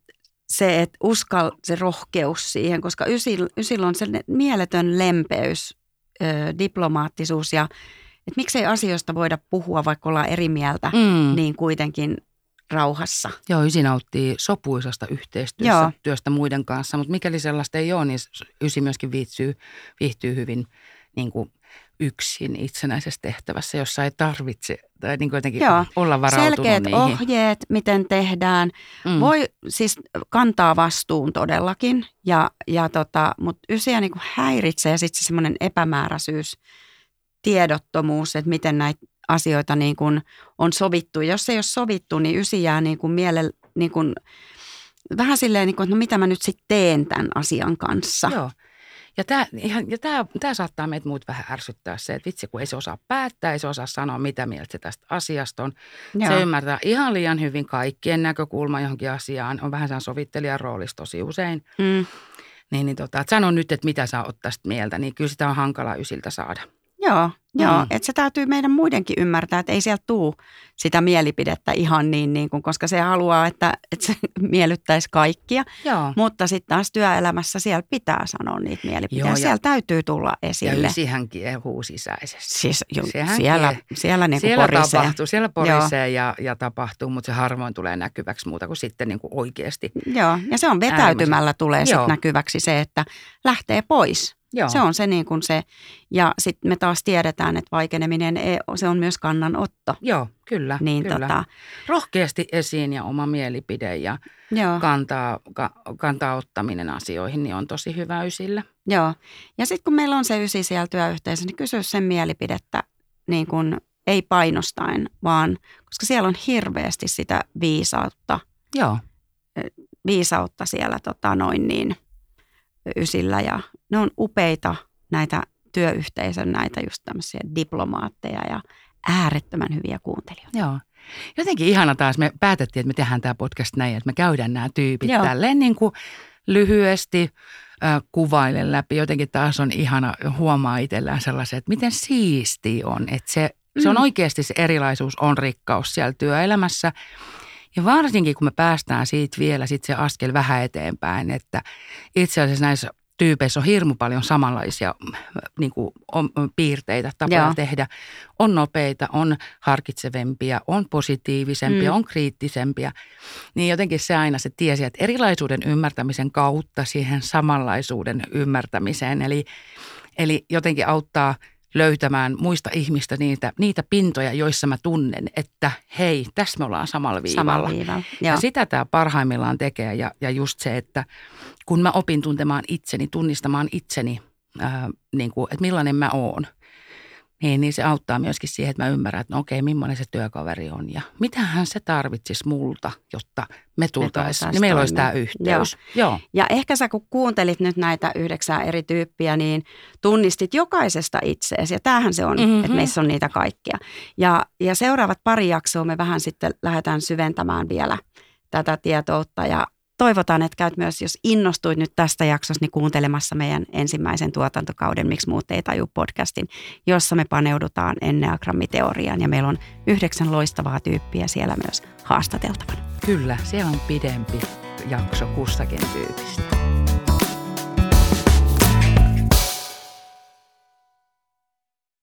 se, että uskal, se rohkeus siihen, koska Ysil, Ysil on se mieletön lempeys, ö, diplomaattisuus ja että miksei asioista voida puhua, vaikka ollaan eri mieltä, mm. niin kuitenkin rauhassa. Joo, Ysi nauttii sopuisasta yhteistyöstä Joo. työstä muiden kanssa, mutta mikäli sellaista ei ole, niin Ysi myöskin viihtyy, viihtyy hyvin niin kuin yksin itsenäisessä tehtävässä, jossa ei tarvitse tai niin kuin jotenkin Joo. olla varautunut Selkeät niihin. ohjeet, miten tehdään. Mm. Voi siis kantaa vastuun todellakin, ja, ja tota, mutta ysiä niin kuin häiritsee sitten se semmoinen epämääräisyys, tiedottomuus, että miten näitä asioita niin kuin on sovittu. Jos ei ole sovittu, niin ysi jää niin kuin miele, niin kuin, vähän silleen, niin kuin, että no mitä mä nyt sitten teen tämän asian kanssa. Joo. Ja tämä, ihan, ja tämä, tämä saattaa meitä muut vähän ärsyttää se, että vitsi kun ei se osaa päättää, ei se osaa sanoa mitä mieltä se tästä asiasta on. Joo. Se ymmärtää ihan liian hyvin kaikkien näkökulma johonkin asiaan. On vähän sen sovittelijan roolissa tosi usein. Mm. Niin, niin tota, että sano nyt, että mitä sä oot tästä mieltä, niin kyllä sitä on hankala ysiltä saada. Joo, mm. joo. että se täytyy meidän muidenkin ymmärtää, että ei sieltä tule sitä mielipidettä ihan niin, niin kuin, koska se haluaa, että, että se miellyttäisi kaikkia. Joo. Mutta sitten taas työelämässä siellä pitää sanoa niitä mielipiteitä. Joo, siellä täytyy tulla esille. Ja ysihän kiehuu sisäisesti. Siis, jo, siellä, kie... siellä, niin siellä porisee. tapahtuu, siellä porisee ja, ja tapahtuu, mutta se harvoin tulee näkyväksi muuta kuin sitten niin kuin oikeasti. Joo, ja se on vetäytymällä tulee sitten näkyväksi se, että lähtee pois Joo. Se on se niin kuin se, ja sitten me taas tiedetään, että vaikeneminen, ei, se on myös kannanotto. Joo, kyllä. Niin kyllä. Tota, Rohkeasti esiin ja oma mielipide ja joo. Kantaa, ka, kantaa ottaminen asioihin, niin on tosi hyvä ysille. Joo, ja sitten kun meillä on se ysi siellä työyhteisössä, niin kysy sen mielipidettä niin kuin ei painostain, vaan koska siellä on hirveästi sitä viisautta, Joo. viisautta siellä tota, noin niin ysillä ja ne on upeita näitä työyhteisön näitä just tämmöisiä diplomaatteja ja äärettömän hyviä kuuntelijoita. Joo. Jotenkin ihana taas, me päätettiin, että me tehdään tämä podcast näin, että me käydään nämä tyypit Joo. tälleen niin kuin lyhyesti äh, kuvailen läpi. Jotenkin taas on ihana huomaa itsellään sellaisen, että miten siisti on, että se, se on mm. oikeasti se erilaisuus on rikkaus siellä työelämässä. Ja varsinkin kun me päästään siitä vielä sit se askel vähän eteenpäin, että itse asiassa näissä tyypeissä on hirmu paljon samanlaisia niin kuin, on, piirteitä, tapoja Joo. tehdä. On nopeita, on harkitsevempia, on positiivisempia, mm. on kriittisempiä. Niin jotenkin se aina se tiesi, että erilaisuuden ymmärtämisen kautta siihen samanlaisuuden ymmärtämiseen. Eli, eli jotenkin auttaa – löytämään muista ihmistä niitä, niitä pintoja, joissa mä tunnen, että hei, tässä me ollaan samalla viivalla. Samalla viivalla. Ja sitä tämä parhaimmillaan tekee ja, ja just se, että kun mä opin tuntemaan itseni, tunnistamaan itseni, ää, niin kuin, että millainen mä oon – niin, niin se auttaa myöskin siihen, että mä ymmärrän, että no okei, millainen se työkaveri on ja mitähän se tarvitsisi multa, jotta me tultaisiin, niin meillä olisi tämä yhteys. Joo. Joo. Ja ehkä sä kun kuuntelit nyt näitä yhdeksää eri tyyppiä, niin tunnistit jokaisesta itseesi ja tämähän se on, mm-hmm. että meissä on niitä kaikkia. Ja, ja seuraavat pari jaksoa me vähän sitten lähdetään syventämään vielä tätä tietoutta ja toivotaan, että käyt myös, jos innostuit nyt tästä jaksosta, niin kuuntelemassa meidän ensimmäisen tuotantokauden Miksi muut ei taju podcastin, jossa me paneudutaan enneagrammiteoriaan ja meillä on yhdeksän loistavaa tyyppiä siellä myös haastateltavana. Kyllä, siellä on pidempi jakso kustakin tyypistä.